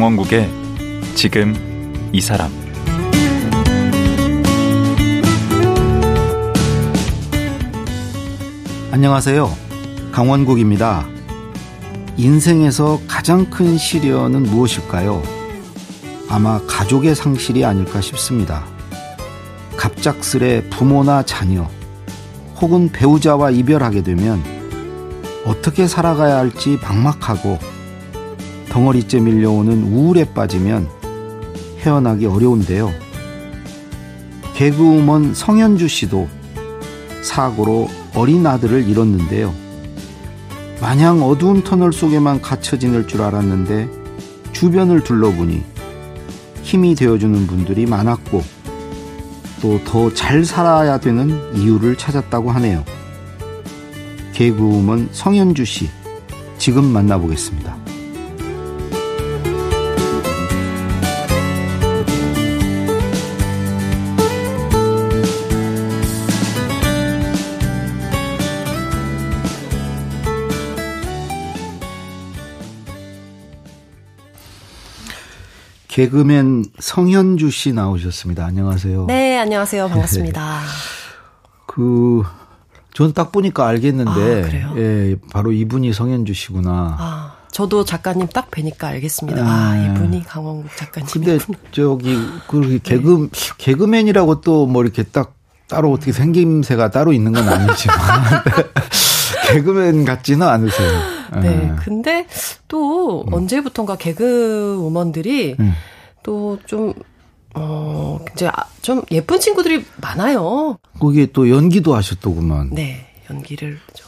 강원국의 지금 이 사람 안녕하세요. 강원국입니다. 인생에서 가장 큰 시련은 무엇일까요? 아마 가족의 상실이 아닐까 싶습니다. 갑작스레 부모나 자녀, 혹은 배우자와 이별하게 되면 어떻게 살아가야 할지 막막하고 덩어리째 밀려오는 우울에 빠지면 헤어나기 어려운데요. 개그우먼 성현주 씨도 사고로 어린 아들을 잃었는데요. 마냥 어두운 터널 속에만 갇혀 지낼 줄 알았는데 주변을 둘러보니 힘이 되어주는 분들이 많았고 또 더 잘 살아야 되는 이유를 찾았다고 하네요. 개그우먼 성현주 씨, 지금 만나보겠습니다. 개그맨 성현주 씨 나오셨습니다. 안녕하세요. 네, 안녕하세요. 반갑습니다. 그, 저는 딱 보니까 알겠는데, 아? 예, 바로 이분이 성현주 씨구나. 아, 저도 작가님 딱 뵈니까 알겠습니다. 아, 아. 이분이 강원국 작가님. 근데 저기 그 개그 개그맨이라고 또 뭐 이렇게 딱 따로 어떻게 생김새가 따로 있는 건 아니지만 개그맨 같지는 않으세요. 네, 예. 근데 또 언제부턴가 개그 우먼들이 음. 또 좀, 어, 이제 아, 좀 예쁜 친구들이 많아요. 거기에 또 연기도 하셨더구만. 네, 연기를 저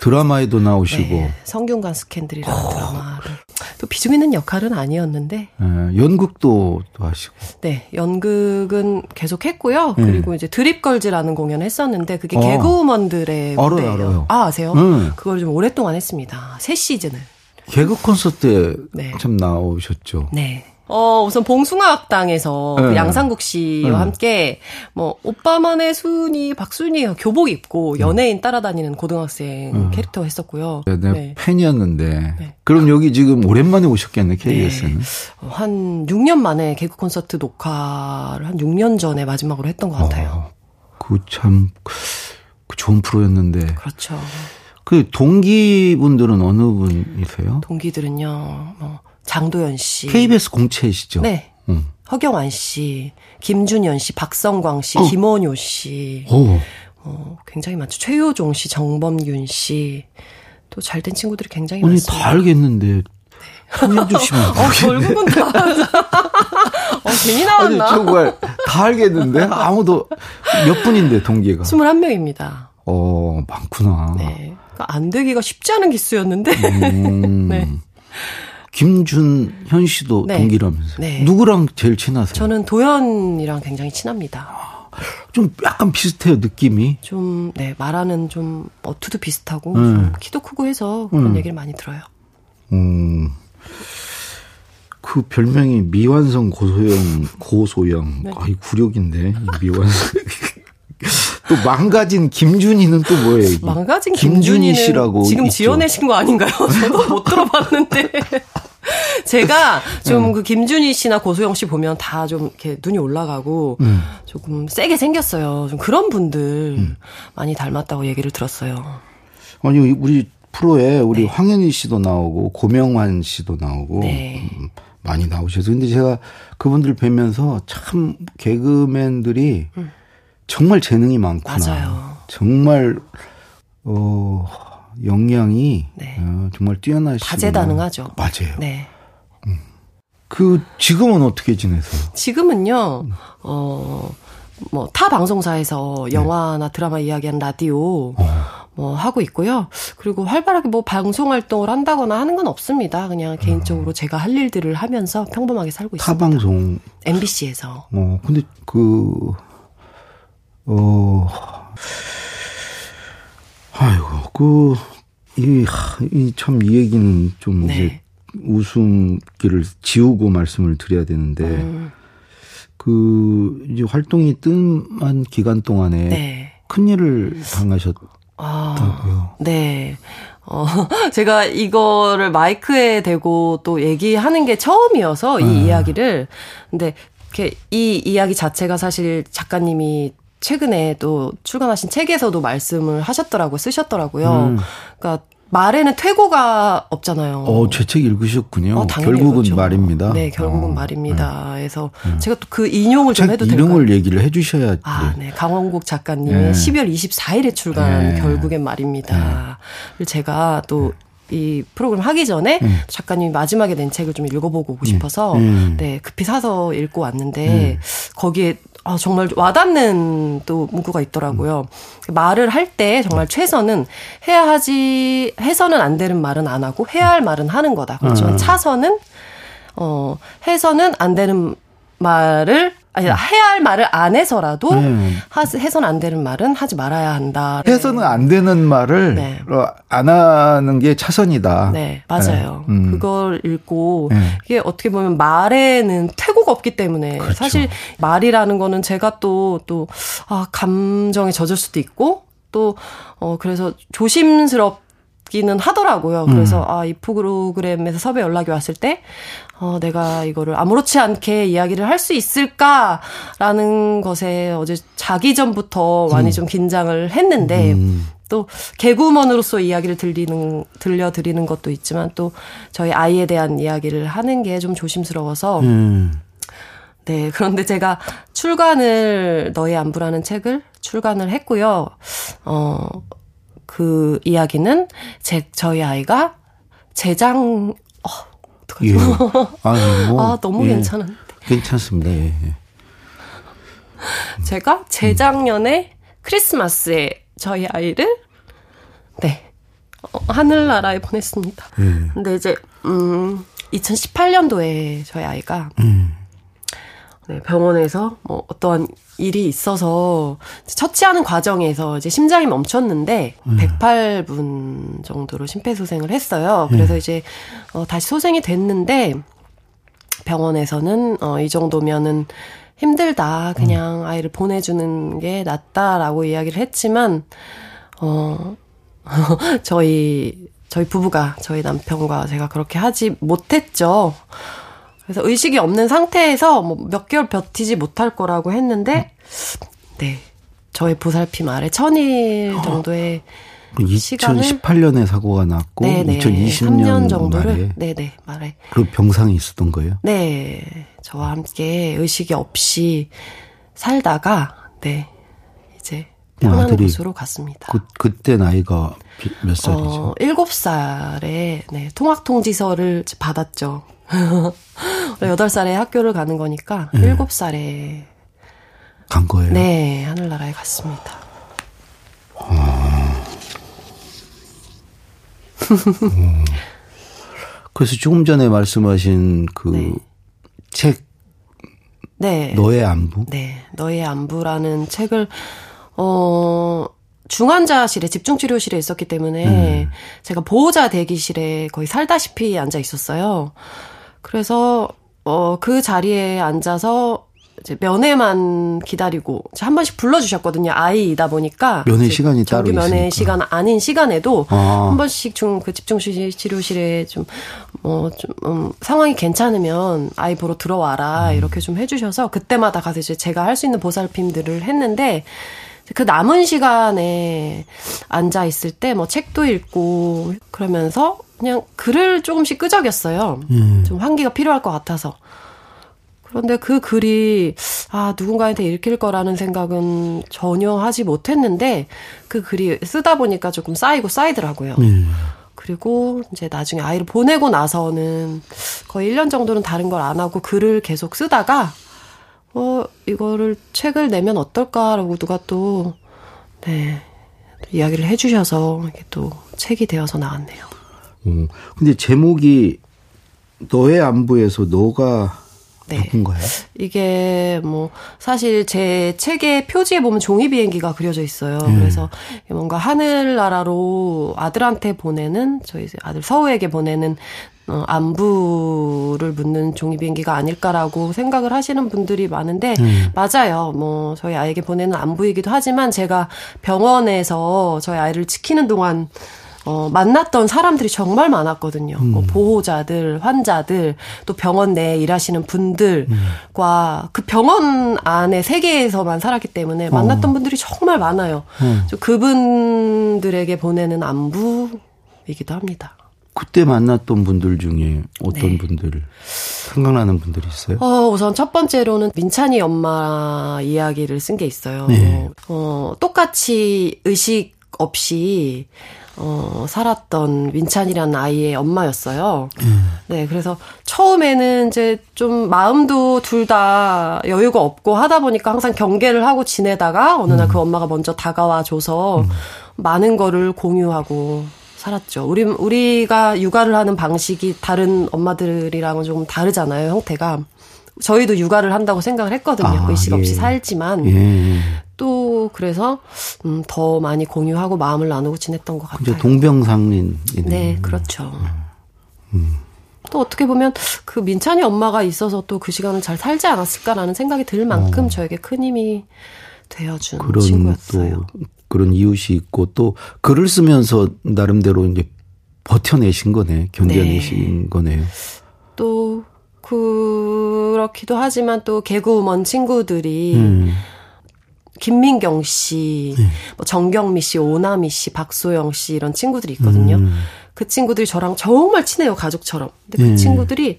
드라마에도 나오시고 네, 성균관 스캔들이라는 드라마를 또 비중 있는 역할은 아니었는데 예, 연극도 또 하시고. 네, 연극은 계속 했고요. 음. 그리고 이제 드립걸즈라는 공연을 했었는데 그게 어. 개그우먼들의 알아요, 무대예요. 알아요. 아, 아세요? 음. 그걸 좀 오랫동안 했습니다. 세 시즌을. 개그 콘서트에 네. 참 나오셨죠. 네. 어, 우선 봉숭아학당에서 그 네. 양상국 씨와 음. 함께 뭐 오빠만의 순이 박순이 교복 입고 연예인 따라다니는 고등학생 음. 캐릭터 했었고요. 네, 내 네. 팬이었는데. 네. 그럼 여기 지금 오랜만에 오셨겠네, KBS는. 어, 한 6년 만에 개그 콘서트 녹화를 한 6년 전에 마지막으로 했던 것 같아요. 그 참, 그 좋은 프로였는데. 그렇죠. 그 동기분들은 어느 분이세요? 동기들은요, 뭐, 장도연 씨. KBS 공채이시죠? 네. 응. 허경환 씨, 김준현 씨, 박성광 씨, 어. 김원효 씨, 오, 어, 굉장히 많죠. 최효종 씨, 정범균 씨. 또 잘된 친구들이 굉장히 언니 많습니다. 다 알겠는데. 성현주 씨만. 어, 결국은 다. 어, 괜히 아니, 나왔나? 정말 다 알겠는데? 아무도, 몇 분인데, 동기가? 21명입니다. 어, 많구나. 네. 그러니까 안 되기가 쉽지 않은 기수였는데. 음. 네. 김준현 씨도 네. 동기라면서요? 네. 누구랑 제일 친하세요? 저는 도현이랑 굉장히 친합니다. 좀 약간 비슷해요, 느낌이. 좀, 네, 말하는 좀, 어투도 비슷하고, 음. 좀 키도 크고 해서 그런 음. 얘기를 많이 들어요. 음. 그 별명이 미완성 고소영, 고소영. 네. 아이, 구력인데, 이 미완성. 또 망가진 김준희는 또 뭐예요, 이게? 망가진 김준희 씨라고. 지금 있죠. 지어내신 거 아닌가요? 저도 못 들어봤는데. 제가 좀 음. 그 김준희 씨나 고소영 씨 보면 다 좀 이렇게 눈이 올라가고 음. 조금 세게 생겼어요. 좀 그런 분들 많이 닮았다고 얘기를 들었어요. 아니, 우리 프로에 우리 황현희 씨도 나오고, 고명환 씨도 나오고. 네. 음, 많이 나오셔서. 근데 제가 그분들 뵈면서 참 개그맨들이 정말 재능이 많구나. 음. 맞아요. 정말, 어, 역량이 네. 어, 정말 뛰어나시고. 다재다능하죠. 맞아요. 네. 그, 지금은 어떻게 지내세요? 지금은요, 어, 뭐, 타 방송사에서 영화나 드라마 이야기하는 라디오, 뭐, 하고 있고요. 그리고 활발하게 뭐, 방송 활동을 한다거나 하는 건 없습니다. 그냥 개인적으로 제가 할 일들을 하면서 평범하게 살고 있습니다. 타 방송. MBC에서. 어, 근데 그, 어, 아이고, 그, 이, 하, 이, 참, 이 얘기는 좀 네. 이제 웃음기를 지우고 말씀을 드려야 되는데, 음, 그, 이제 활동이 뜸한 기간 동안에 네. 큰일을 당하셨다고요. 아, 네. 어, 제가 이거를 마이크에 대고 또 얘기하는 게 처음이어서 이 음. 이야기를. 근데 이렇게 이 이야기 자체가 사실 작가님이 최근에 또 출간하신 책에서도 말씀을 하셨더라고요. 쓰셨더라고요. 음. 그러니까 말에는 퇴고가 없잖아요. 어, 제 책 읽으셨군요. 어, 결국은 그렇죠. 말입니다. 네, 결국은 어, 말입니다. 네. 그래서 음. 제가 또 그 인용을 좀 해도 될까요? 이름을 얘기를 해 주셔야지. 아, 네. 강원국 작가님의 네. 12월 24일에 출간한 네. 결국엔 말입니다. 네. 제가 또이 프로그램 하기 전에 음. 작가님이 마지막에 낸 책을 좀 읽어보고 오고 싶어서 음. 네 급히 사서 읽고 왔는데 음. 거기에 아, 정말 와닿는 또 문구가 있더라고요. 말을 할 때 정말 최선은 해야 하지, 해서는 안 되는 말은 안 하고 해야 할 말은 하는 거다. 그렇지만 음. 차선은, 어, 해서는 안 되는 말을 아니 해야 할 말을 안 해서라도 음. 해서는 안 되는 말은 하지 말아야 한다. 해서는 안 되는 말을 네. 안 하는 게 차선이다. 네, 맞아요. 네. 음. 그걸 읽고 네. 이게 어떻게 보면 말에는 퇴고가 없기 때문에 그렇죠. 사실 말이라는 거는 제가 또 또 아, 감정에 젖을 수도 있고 또 어 그래서 조심스럽 기는 하더라고요. 그래서 음. 아이 프로그램에서 섭외 연락이 왔을 때 어, 내가 이거를 아무렇지 않게 이야기를 할 수 있을까라는 것에 어제 자기 전부터 많이 음. 좀 긴장을 했는데, 음. 또 개구먼으로서 이야기를 들리는, 들려 드리는 것도 있지만 또 저희 아이에 대한 이야기를 하는 게 좀 조심스러워서, 음. 네, 그런데 제가 출간을, 너의 안부라는 책을 출간을 했고요. 어, 그 이야기는 제, 저희 아이가 재장, 어, 어떡하죠? 예. 아, 뭐, 아, 너무 예. 괜찮은데. 괜찮습니다. 예, 예. 제가 재작년에 음. 크리스마스에 저희 아이를 네 어, 하늘나라에 보냈습니다. 예. 근데 이제 음 2018년도에 저희 아이가 음. 네, 병원에서 뭐 어떠한 일이 있어서 처치하는 과정에서 이제 심장이 멈췄는데 음. 108분 정도로 심폐소생을 했어요. 그래서 음. 이제 어 다시 소생이 됐는데 병원에서는 어 이 정도면은 힘들다. 그냥 음. 아이를 보내주는 게 낫다라고 이야기를 했지만 어 저희 저희 부부가 저희 남편과 제가 그렇게 하지 못했죠. 그래서 의식이 없는 상태에서 뭐 몇 개월 버티지 못할 거라고 했는데, 네. 저의 보살핌 아래 천일 정도의 어, 2018년에 사고가 났고 네네, 2020년 정도를 말에 네네 말에 그 병상이 있었던 거예요? 네, 저와 함께 의식이 없이 살다가 네 이제 편한 곳으로 갔습니다. 그 그때 나이가 몇 살이죠? 어, 7살에 네, 통학 통지서를 받았죠. 8살에 학교를 가는 거니까 네. 7살에 간 거예요? 네, 하늘나라에 갔습니다. 아. 음. 그래서 조금 전에 말씀하신 그 책, 네. 네. 너의 안부? 네, 너의 안부라는 책을, 어, 중환자실에 집중치료실에 있었기 때문에 음. 제가 보호자 대기실에 거의 살다시피 앉아 있었어요. 그래서 어 그 자리에 앉아서 이제 면회만 기다리고 한 번씩 불러주셨거든요. 아이이다 보니까 면회 시간이 따로 있으니까. 면회 시간 아닌 시간에도 아. 한 번씩 좀 그 집중 치료실에 좀 뭐 좀 음, 상황이 괜찮으면 아이 보러 들어와라 음. 이렇게 좀 해주셔서 그때마다 가서 이제 제가 할 수 있는 보살핌들을 했는데 그 남은 시간에 앉아 있을 때 뭐 책도 읽고 그러면서 그냥 글을 조금씩 끄적였어요. 음. 좀 환기가 필요할 것 같아서. 그런데 그 글이 아 누군가한테 읽힐 거라는 생각은 전혀 하지 못했는데 그 글이 쓰다 보니까 조금 쌓이고 쌓이더라고요. 음. 그리고 이제 나중에 아이를 보내고 나서는 거의 1년 정도는 다른 걸 안 하고 글을 계속 쓰다가 어 이거를 책을 내면 어떨까라고 누가 또 네. 이야기를 해주셔서 이게 또 책이 되어서 나왔네요. 음, 근데 제목이 너의 안부에서 너가 네. 바꾼 거예요? 이게 뭐 사실 제 책의 표지에 보면 종이 비행기가 그려져 있어요. 네. 그래서 뭔가 하늘나라로 아들한테 보내는 저희 아들 서우에게 보내는 어, 안부를 묻는 종이 비행기가 아닐까라고 생각을 하시는 분들이 많은데 음. 맞아요. 뭐 저희 아이에게 보내는 안부이기도 하지만 제가 병원에서 저희 아이를 지키는 동안 어, 만났던 사람들이 정말 많았거든요. 음. 뭐 보호자들, 환자들, 또 병원 내에 일하시는 분들과 음. 그 병원 안에 세계에서만 살았기 때문에 만났던 어. 분들이 정말 많아요. 음. 그분들에게 보내는 안부이기도 합니다. 그때 만났던 분들 중에 어떤 네. 분들을 생각나는 분들이 있어요? 어, 우선 첫 번째로는 민찬이 엄마 이야기를 쓴 게 있어요. 네. 어, 똑같이 의식 없이 어, 살았던 민찬이라는 아이의 엄마였어요. 음. 네, 그래서 처음에는 이제 좀 마음도 둘 다 여유가 없고 하다 보니까 항상 경계를 하고 지내다가 어느 날그 음. 엄마가 먼저 다가와 줘서 음. 많은 거를 공유하고 살았죠. 우리 우리가 육아를 하는 방식이 다른 엄마들이랑은 조금 다르잖아요, 형태가. 저희도 육아를 한다고 생각을 했거든요. 아, 의식 없이 예. 살지만 예. 또 그래서 음, 더 많이 공유하고 마음을 나누고 지냈던 것 같아요. 동병상린. 네, 그렇죠. 음. 또 어떻게 보면 그 민찬이 엄마가 있어서 또 그 시간을 잘 살지 않았을까라는 생각이 들 만큼 어. 저에게 큰 힘이 되어준 그런 친구였어요. 또 그런 이웃이 있고 또 글을 쓰면서 나름대로 이제 버텨내신 거네, 견뎌내신 네. 거네요. 또 그렇기도 하지만 또 개그우먼 친구들이 음. 김민경 씨, 네. 뭐 정경미 씨, 오나미 씨, 박소영 씨 이런 친구들이 있거든요. 음. 그 친구들이 저랑 정말 친해요, 가족처럼. 근데 그 네. 친구들이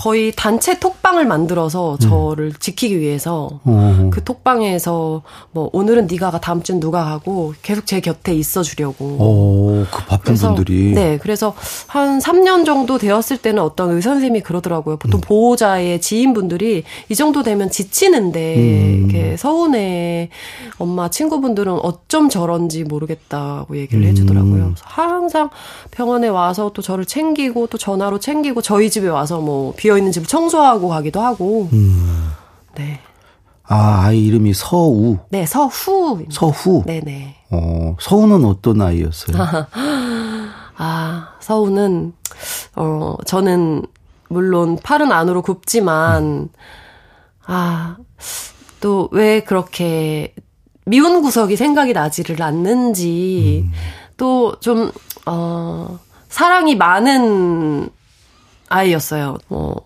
거의 단체 톡방을 만들어서 네. 저를 음. 지키기 위해서 어. 그 톡방에서 뭐 오늘은 네가 가 다음 주는 누가 가고 계속 제 곁에 있어 주려고. 오, 그 바쁜 그래서, 분들이. 네, 그래서 한 3년 정도 되었을 때는 어떤 의사 선생님이 그러더라고요. 보통 음. 보호자의 지인분들이 이 정도 되면 지치는데 음. 이렇게 서운해 엄마 친구분들은 어쩜 저런지 모르겠다고 얘기를 해 주더라고요. 음. 항상 병원에 와서 또 저를 챙기고 또 전화로 챙기고 저희 집에 와서 뭐 비어 있는 집을 청소하고 가기도 하고. 음. 네. 아, 아이 이름이 서우. 네, 서후. 서후. 네 네. 어, 서우는 어떤 아이였어요? 아, 서우는, 어, 저는, 물론 팔은 안으로 굽지만, 음. 아, 또 왜 그렇게 미운 구석이 생각이 나지를 않는지, 음. 또좀 어, 사랑이 많은 아이였어요. 뭐,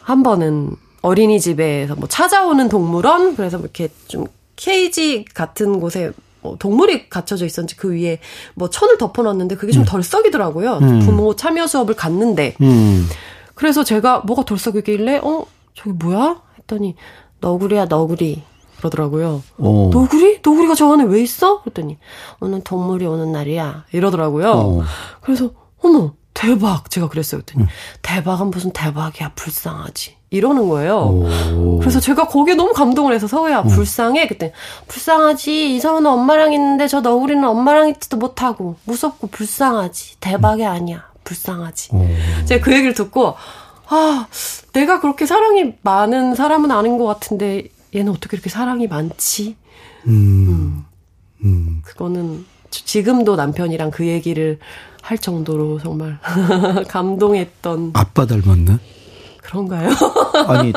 한 번은 어린이집에서 뭐 찾아오는 동물원, 그래서 뭐 이렇게 좀 케이지 같은 곳에 뭐 동물이 갇혀져 있었는지 그 위에 뭐 천을 덮어놨는데 그게 좀덜 음. 썩이더라고요. 음. 부모 참여 수업을 갔는데. 음. 그래서 제가 뭐가 덜 썩이길래, 어, 저기 뭐야? 했더니, 너구리야, 너구리. 그러더라고요. 어. 너구리? 너구리가 저 안에 왜 있어? 그랬더니, 오늘 동물이 오는 날이야. 이러더라고요. 어. 그래서, 어머, 대박. 제가 그랬어요. 그랬더니, 음. 대박은 무슨 대박이야. 불쌍하지. 이러는 거예요. 오. 그래서 제가 거기에 너무 감동을 해서 서우야, 음. 불쌍해? 그때, 불쌍하지. 이서우는 엄마랑 있는데 저 너구리는 엄마랑 있지도 못하고, 무섭고 불쌍하지. 대박이 음. 아니야. 불쌍하지. 오. 제가 그 얘기를 듣고, 아, 내가 그렇게 사랑이 많은 사람은 아닌 것 같은데, 얘는 어떻게 이렇게 사랑이 많지? 음. 음. 음. 그거는 지금도 남편이랑 그 얘기를 할 정도로 정말 감동했던. 아빠 닮았네? 그런가요? 아니,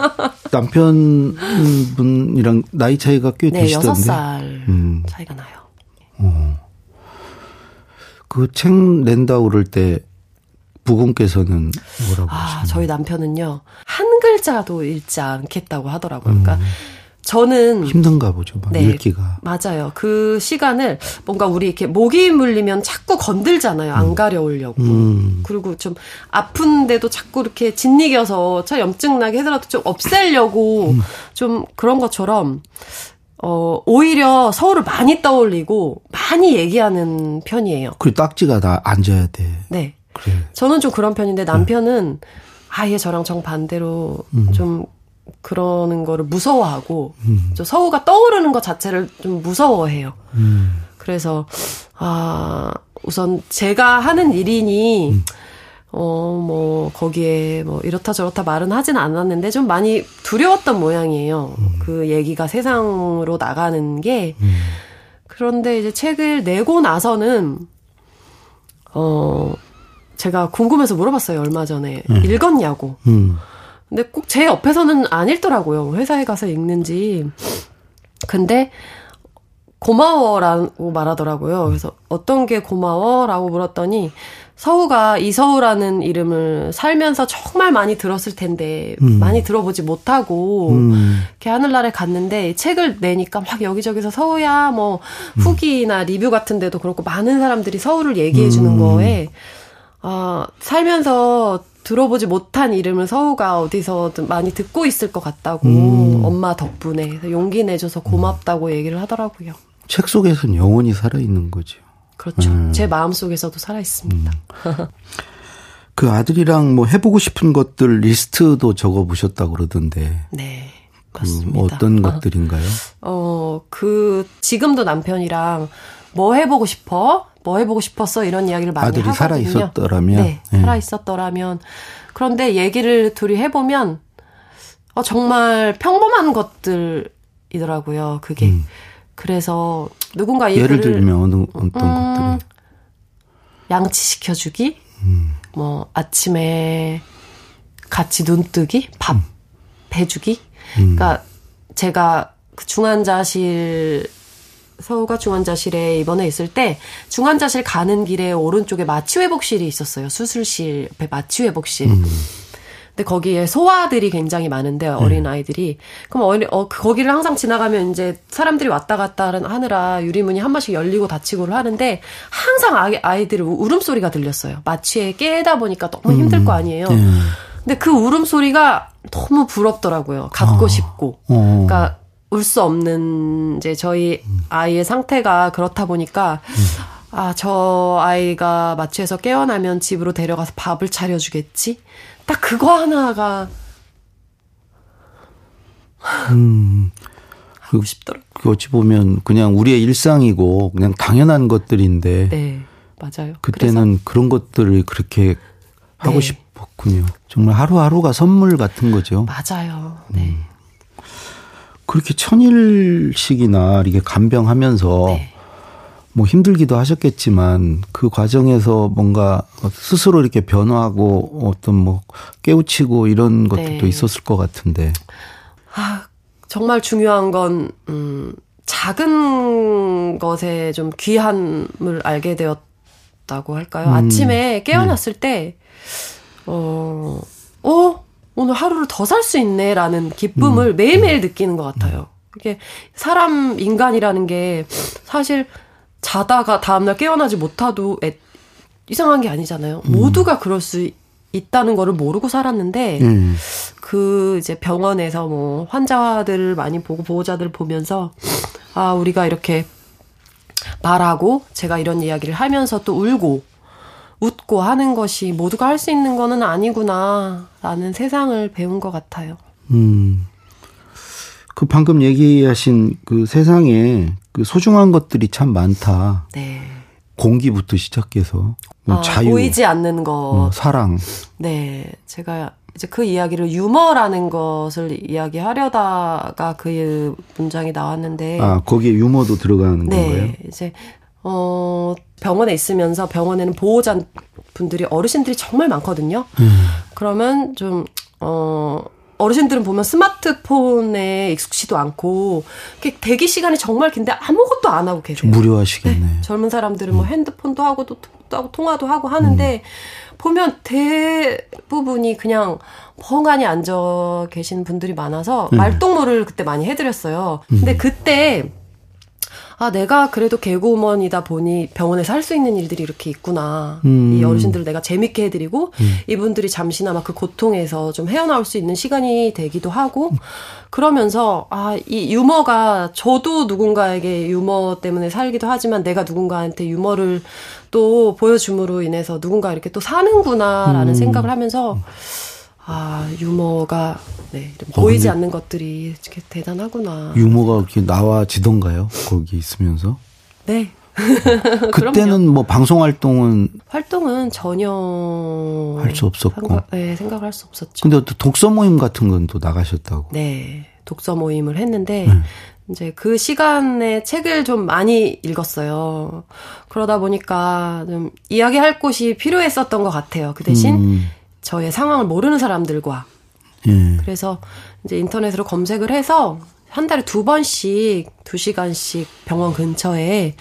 남편분이랑 나이 차이가 꽤 네, 되시던데. 6살 음. 차이가 나요. 어. 그책 낸다 그럴 때 부군께서는 뭐라고 아, 하시나요? 저희 남편은요. 한 글자도 읽지 않겠다고 하더라고요. 그러니까 음. 저는 힘든가 보죠. 막 네, 읽기가. 맞아요. 그 시간을 뭔가 우리 이렇게 목이 물리면 자꾸 건들잖아요. 안 음. 가려우려고. 음. 그리고 좀 아픈데도 자꾸 이렇게 짓이겨서 차 염증 나게 해더라도 좀 없애려고 음. 좀 그런 것처럼 어, 오히려 서울을 많이 떠올리고 많이 얘기하는 편이에요. 그리고 딱지가 다 앉아야 돼. 네. 그래. 저는 좀 그런 편인데 남편은 아예 저랑 정반대로 음. 좀 그러는 거를 무서워하고 음. 저 서우가 떠오르는 것 자체를 좀 무서워해요. 음. 그래서 아 우선 제가 하는 일이니 음. 어뭐 거기에 뭐 이렇다 저렇다 말은 하진 않았는데 좀 많이 두려웠던 모양이에요. 음. 그 얘기가 세상으로 나가는 게 음. 그런데 이제 책을 내고 나서는 어 제가 궁금해서 물어봤어요 얼마 전에 음. 읽었냐고. 근데 꼭 제 옆에서는 안 읽더라고요. 회사에 가서 읽는지. 근데 고마워라고 말하더라고요. 그래서 어떤 게 고마워라고 물었더니 서우가 이서우라는 이름을 살면서 정말 많이 들었을 텐데 음. 많이 들어보지 못하고 음. 이렇게 하늘나라에 갔는데 책을 내니까 막 여기저기서 서우야 뭐 음. 후기나 리뷰 같은 데도 그렇고 많은 사람들이 서우를 얘기해 주는 음. 거에 어, 살면서 들어보지 못한 이름을 서우가 어디서든 많이 듣고 있을 것 같다고 음. 엄마 덕분에 용기 내줘서 고맙다고 얘기를 하더라고요. 책 속에서는 영원히 살아있는 거죠. 그렇죠. 음. 제 마음 속에서도 살아 있습니다. 음. 그 아들이랑 뭐 해보고 싶은 것들 리스트도 적어 보셨다고 그러던데. 네. 그 맞습니다. 어떤 것들인가요? 어, 그 지금도 남편이랑 뭐 해보고 싶어? 뭐 해보고 싶었어? 이런 이야기를 많이 아들이 하거든요. 살아 있었더라면. 네, 네. 살아 있었더라면. 그런데 얘기를 둘이 해보면 어, 정말 평범한 것들이더라고요. 그게. 음. 그래서 누군가 이 예를 들면 어느 어떤 음, 것들이 양치 시켜주기, 음. 뭐 아침에 같이 눈뜨기, 밥 음. 해주기. 음. 그러니까 제가 그 중환자실 서우가 중환자실에 입원해 있을 때 중환자실 가는 길에 오른쪽에 마취회복실이 있었어요. 수술실 옆에 마취회복실. 음. 근데 거기에 소아들이 굉장히 많은데 어린 네. 아이들이 그럼 어린 어 거기를 항상 지나가면 이제 사람들이 왔다 갔다 하느라 유리문이 한 번씩 열리고 닫히고를 하는데 항상 아이, 아이들 울음소리가 들렸어요. 마취에 깨다 보니까 너무 힘들 거 음. 아니에요. 음. 근데 그 울음소리가 너무 부럽더라고요. 갖고 어. 싶고. 어. 그러니까 울 수 없는 이제 저희 아이의 상태가 그렇다 보니까 음. 아, 저 아이가 마취해서 깨어나면 집으로 데려가서 밥을 차려주겠지? 딱 그거 하나가 음. 하고 싶더라. 그 어찌 보면 그냥 우리의 일상이고 그냥 당연한 것들인데. 네, 맞아요. 그때는 그런 것들을 그렇게 하고 네. 싶었군요. 정말 하루하루가 선물 같은 거죠. 맞아요. 네. 음. 그렇게 천일씩이나 이렇게 간병하면서 네. 뭐 힘들기도 하셨겠지만 그 과정에서 뭔가 스스로 이렇게 변화하고 어떤 뭐 깨우치고 이런 것들도 네. 있었을 것 같은데. 아, 정말 중요한 건, 음, 작은 것에 좀 귀함을 알게 되었다고 할까요? 음, 아침에 깨어났을 네. 때, 어, 어? 오늘 하루를 더 살 수 있네라는 기쁨을 음. 매일매일 느끼는 것 같아요. 이게 사람, 인간이라는 게 사실 자다가 다음날 깨어나지 못하도 애, 이상한 게 아니잖아요. 음. 모두가 그럴 수 있다는 거를 모르고 살았는데 음. 그 이제 병원에서 뭐 환자들을 많이 보고 보호자들 보면서 아 우리가 이렇게 말하고 제가 이런 이야기를 하면서 또 울고 웃고 하는 것이 모두가 할 수 있는 거는 아니구나 라는 세상을 배운 것 같아요. 음. 그 방금 얘기하신 그 세상에 그 소중한 것들이 참 많다. 네. 공기부터 시작해서 뭐 아, 자유, 보이지 않는 거, 뭐 사랑. 네, 제가 이제 그 이야기를 유머라는 것을 이야기하려다가 그 문장이 나왔는데 아 거기에 유머도 들어가는 네, 건가요? 이제 어 병원에 있으면서 병원에는 보호자 분들이 어르신들이 정말 많거든요. 음. 그러면 좀 어 어르신들은 보면 스마트폰에 익숙치도 않고 대기 시간이 정말 긴데 아무것도 안 하고 계세요. 무료하시겠네. 네. 젊은 사람들은 뭐 음. 핸드폰도 하고 또, 또 하고 통화도 하고 하는데 음. 보면 대부분이 그냥 멍하니 앉아 계신 분들이 많아서 음. 말동무를 그때 많이 해드렸어요. 근데 음. 그때 아, 내가 그래도 개그우먼이다 보니 병원에서 할 수 있는 일들이 이렇게 있구나. 음. 이 어르신들을 내가 재밌게 해드리고, 음. 이분들이 잠시나마 그 고통에서 좀 헤어나올 수 있는 시간이 되기도 하고, 그러면서, 아, 이 유머가, 저도 누군가에게 유머 때문에 살기도 하지만 내가 누군가한테 유머를 또 보여줌으로 인해서 누군가 이렇게 또 사는구나라는 음. 생각을 하면서, 아, 유머가, 네, 어, 보이지 않는 것들이 이렇게 대단하구나. 유머가 이렇게 나와지던가요? 거기 있으면서? 네. 그때는 뭐 방송 활동은 활동은 전혀 할 수 없었고, 생각, 네, 생각을 할 수 없었죠. 근데 또 독서 모임 같은 건 또 나가셨다고. 네, 독서 모임을 했는데 네. 이제 그 시간에 책을 좀 많이 읽었어요. 그러다 보니까 좀 이야기할 곳이 필요했었던 것 같아요. 그 대신 음. 저의 상황을 모르는 사람들과 예. 그래서 이제 인터넷으로 검색을 해서 한 달에 두 번씩 두 시간씩 병원 근처에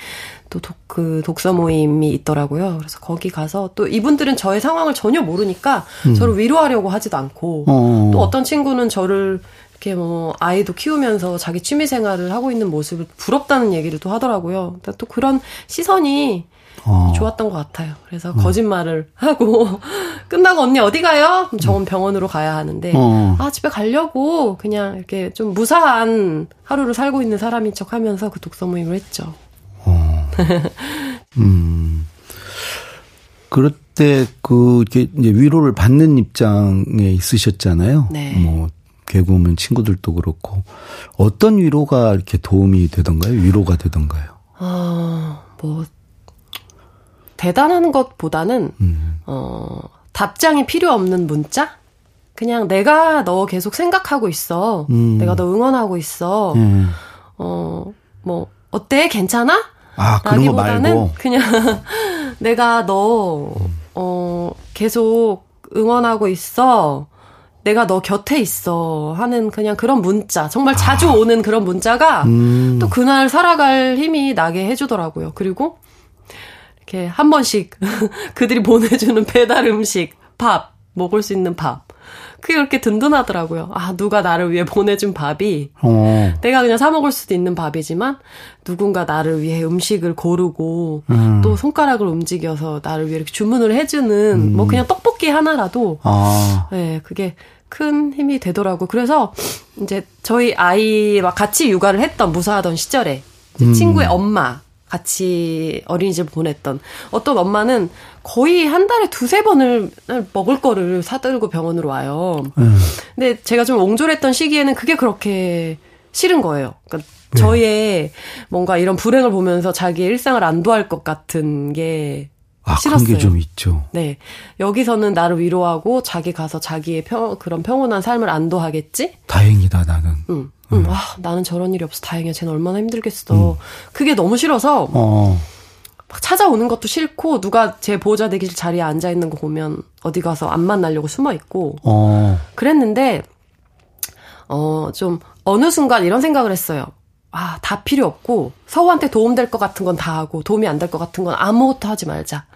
또 독, 그 독서 모임이 있더라고요. 그래서 거기 가서 또 이분들은 저의 상황을 전혀 모르니까 음. 저를 위로하려고 하지도 않고 어. 또 어떤 친구는 저를 이렇게 뭐 아이도 키우면서 자기 취미 생활을 하고 있는 모습을 부럽다는 얘기를 또 하더라고요. 또 그런 시선이 어. 좋았던 것 같아요. 그래서 어. 거짓말을 하고 끝나고 언니 어디 가요? 정원 병원으로 가야 하는데 어. 아 집에 가려고 그냥 이렇게 좀 무사한 하루를 살고 있는 사람인 척하면서 그 독서 모임을 했죠. 어. 음. 그럴 때그 이제 위로를 받는 입장에 있으셨잖아요. 네. 뭐 개그우먼 친구들도 그렇고 어떤 위로가 이렇게 도움이 되던가요? 위로가 되던가요? 아, 뭐 대단한 것보다는 음. 어 답장이 필요 없는 문자? 그냥 내가 너 계속 생각하고 있어. 음. 내가 너 응원하고 있어. 음. 어뭐 어때? 괜찮아? 아, 그런 거 말고 그냥 내가 너 어, 계속 응원하고 있어. 내가 너 곁에 있어 하는 그냥 그런 문자 정말 자주 아. 오는 그런 문자가 음. 또 그날 살아갈 힘이 나게 해주더라고요. 그리고 이렇게 한 번씩 그들이 보내주는 배달 음식 밥 먹을 수 있는 밥 그게 그렇게 든든하더라고요. 아, 누가 나를 위해 보내준 밥이, 어. 내가 그냥 사 먹을 수도 있는 밥이지만, 누군가 나를 위해 음식을 고르고, 음. 또 손가락을 움직여서 나를 위해 이렇게 주문을 해주는, 음. 뭐 그냥 떡볶이 하나라도, 아. 네, 그게 큰 힘이 되더라고요. 그래서, 이제 저희 아이와 같이 육아를 했던, 무사하던 시절에, 음. 친구의 엄마, 같이 어린이집 보냈던 어떤 엄마는 거의 한 달에 두세 번을 먹을 거를 사들고 병원으로 와요. 음. 근데 제가 좀 옹졸했던 시기에는 그게 그렇게 싫은 거예요. 그러니까 네. 저의 뭔가 이런 불행을 보면서 자기의 일상을 안도할 것 같은 게 아, 싫었어요. 그런 게 좀 있죠. 네. 여기서는 나를 위로하고 자기 가서 자기의 평, 그런 평온한 삶을 안도하겠지? 다행이다, 나는. 응. 응. 아, 나는 저런 일이 없어 다행이야. 쟤는 얼마나 힘들겠어. 음. 그게 너무 싫어서 어. 막 찾아오는 것도 싫고 누가 제 보호자 대기실 자리에 앉아 있는 거 보면 어디 가서 안 만나려고 숨어 있고 어. 그랬는데 어 좀 어느 순간 이런 생각을 했어요. 아, 다 필요 없고 서우한테 도움될 것 같은 건 다 하고 도움이 안 될 것 같은 건 아무것도 하지 말자.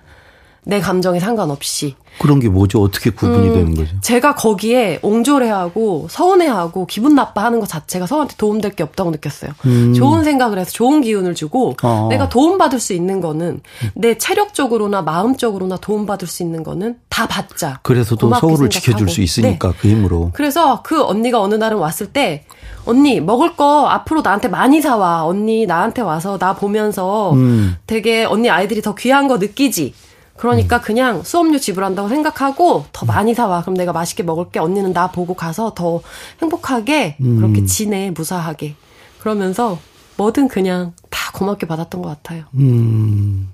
내 감정에 상관없이. 그런 게 뭐죠? 어떻게 구분이 음, 되는 거죠? 제가 거기에 옹졸해하고 서운해하고 기분 나빠하는 것 자체가 서한테 도움될 게 없다고 느꼈어요. 음. 좋은 생각을 해서 좋은 기운을 주고 어. 내가 도움받을 수 있는 거는 내 체력적으로나 마음적으로나 도움받을 수 있는 거는 다 받자. 그래서도 서울을 지켜줄 수 있으니까 네. 그 힘으로. 그래서 그 언니가 어느 날은 왔을 때 언니 먹을 거 앞으로 나한테 많이 사와. 언니 나한테 와서 나 보면서 음. 되게 언니 아이들이 더 귀한 거 느끼지. 그러니까 음. 그냥 수업료 지불한다고 생각하고 더 많이 사와. 그럼 내가 맛있게 먹을게. 언니는 나 보고 가서 더 행복하게 음. 그렇게 지내 무사하게. 그러면서 뭐든 그냥 다 고맙게 받았던 것 같아요. 음.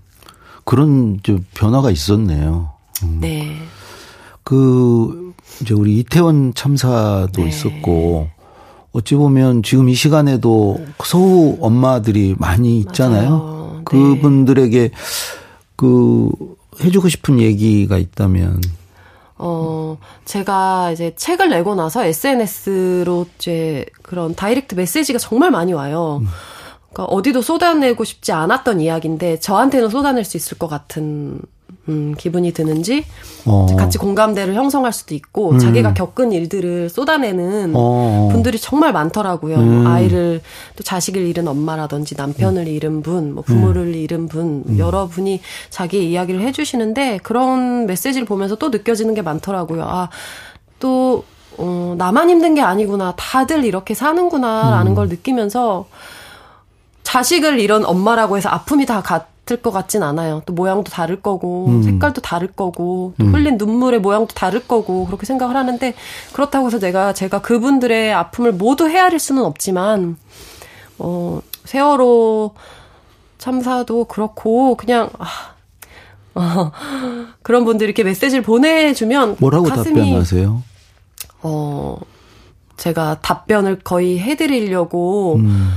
그런 저 변화가 있었네요. 음. 네. 그 이제 우리 이태원 참사도 네. 있었고 어찌 보면 지금 이 시간에도 서우 엄마들이 많이 있잖아요. 맞아요. 그분들에게 그 해주고 싶은 얘기가 있다면? 어, 제가 이제 책을 내고 나서 SNS로 이제 그런 다이렉트 메시지가 정말 많이 와요. 음. 그러니까 어디도 쏟아내고 싶지 않았던 이야기인데 저한테는 쏟아낼 수 있을 것 같은 음, 기분이 드는지 어. 같이 공감대를 형성할 수도 있고 음. 자기가 겪은 일들을 쏟아내는 어. 분들이 정말 많더라고요. 음. 아이를 또 자식을 잃은 엄마라든지 남편을 음. 잃은 분, 뭐 부모를 음. 잃은 분 음. 여러분이 자기 이야기를 해주시는데 그런 메시지를 보면서 또 느껴지는 게 많더라고요. 아 또 어, 나만 힘든 게 아니구나. 다들 이렇게 사는구나라는 걸 느끼면서 자식을 잃은 엄마라고 해서 아픔이 다 같 을 것 같진 않아요. 또 모양도 다를 거고, 음. 색깔도 다를 거고, 또 음. 흘린 눈물의 모양도 다를 거고, 그렇게 생각을 하는데, 그렇다고 해서 내가, 제가 그분들의 아픔을 모두 헤아릴 수는 없지만, 어, 세월호 참사도 그렇고, 그냥, 아, 어, 그런 분들이 이렇게 메시지를 보내주면. 뭐라고 가슴이, 답변하세요? 어, 제가 답변을 거의 해드리려고, 음.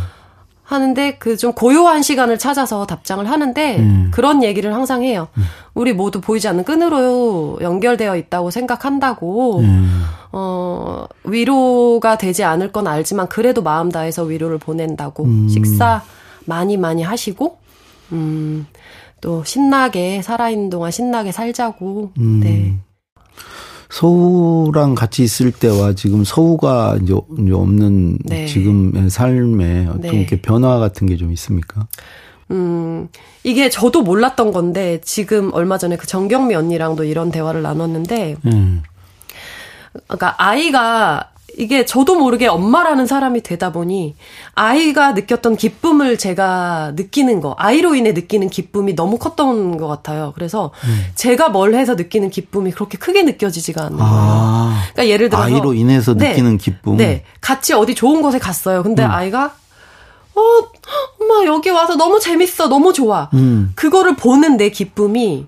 하는데 그 좀 고요한 시간을 찾아서 답장을 하는데 음. 그런 얘기를 항상 해요. 음. 우리 모두 보이지 않는 끈으로 연결되어 있다고 생각한다고. 음. 어, 위로가 되지 않을 건 알지만 그래도 마음 다해서 위로를 보낸다고. 음. 식사 많이 많이 하시고 음. 또 신나게 살아있는 동안 신나게 살자고. 음. 네. 서우랑 같이 있을 때와 지금 서우가 이제 없는 네. 지금의 삶에 어떤 네. 게 변화 같은 게 좀 있습니까? 음, 이게 저도 몰랐던 건데 지금 얼마 전에 그 정경미 언니랑도 이런 대화를 나눴는데 음. 그러니까 아이가 이게 저도 모르게 엄마라는 사람이 되다 보니 아이가 느꼈던 기쁨을 제가 느끼는 거, 아이로 인해 느끼는 기쁨이 너무 컸던 것 같아요. 그래서 음. 제가 뭘 해서 느끼는 기쁨이 그렇게 크게 느껴지지가 않는 거예요. 아, 그러니까 예를 들어서 아이로 인해서 네, 느끼는 기쁨. 네, 같이 어디 좋은 곳에 갔어요. 근데 음. 아이가 어, 엄마 여기 와서 너무 재밌어, 너무 좋아. 음. 그거를 보는 내 기쁨이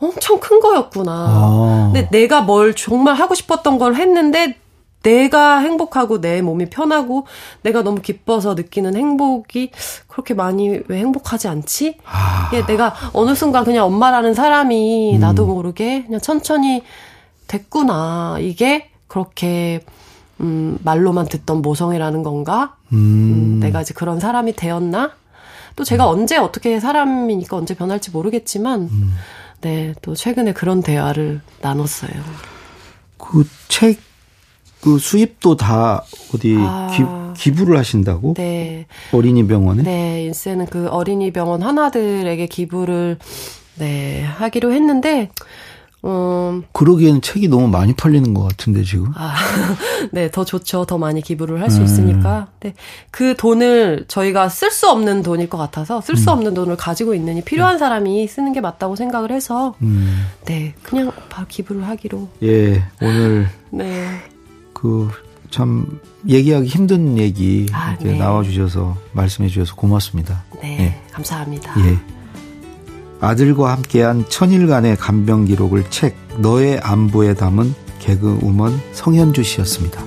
엄청 큰 거였구나. 아. 근데 내가 뭘 정말 하고 싶었던 걸 했는데 내가 행복하고 내 몸이 편하고 내가 너무 기뻐서 느끼는 행복이 그렇게 많이 왜 행복하지 않지? 아. 이게 내가 어느 순간 그냥 엄마라는 사람이 음. 나도 모르게 그냥 천천히 됐구나. 이게 그렇게 음, 말로만 듣던 모성이라는 건가? 음. 음, 내가 이제 그런 사람이 되었나? 또 제가 음. 언제 어떻게 사람이니까 언제 변할지 모르겠지만, 음. 네, 또 최근에 그런 대화를 나눴어요. 그 책 그 수입도 다 어디 아. 기, 부를 하신다고? 네. 어린이 병원에? 네, 인세는 그 어린이 병원 하나들에게 기부를 네, 하기로 했는데 음. 그러기에는 책이 너무 많이 팔리는 것 같은데 지금. 아, 네, 더 좋죠. 더 많이 기부를 할수 음. 있으니까. 네, 그 돈을 저희가 쓸 수 없는 돈일 것 같아서 쓸수 음. 없는 돈을 가지고 있느니 필요한 네. 사람이 쓰는 게 맞다고 생각을 해서 음. 네, 그냥 바로 기부를 하기로. 예, 오늘 네. 그 참 얘기하기 힘든 얘기 아, 이렇게 네. 나와주셔서 말씀해 주셔서 고맙습니다. 네, 네. 감사합니다. 예. 아들과 함께한 천일간의 간병 기록을 책 너의 안부에 담은 개그우먼 성현주 씨였습니다.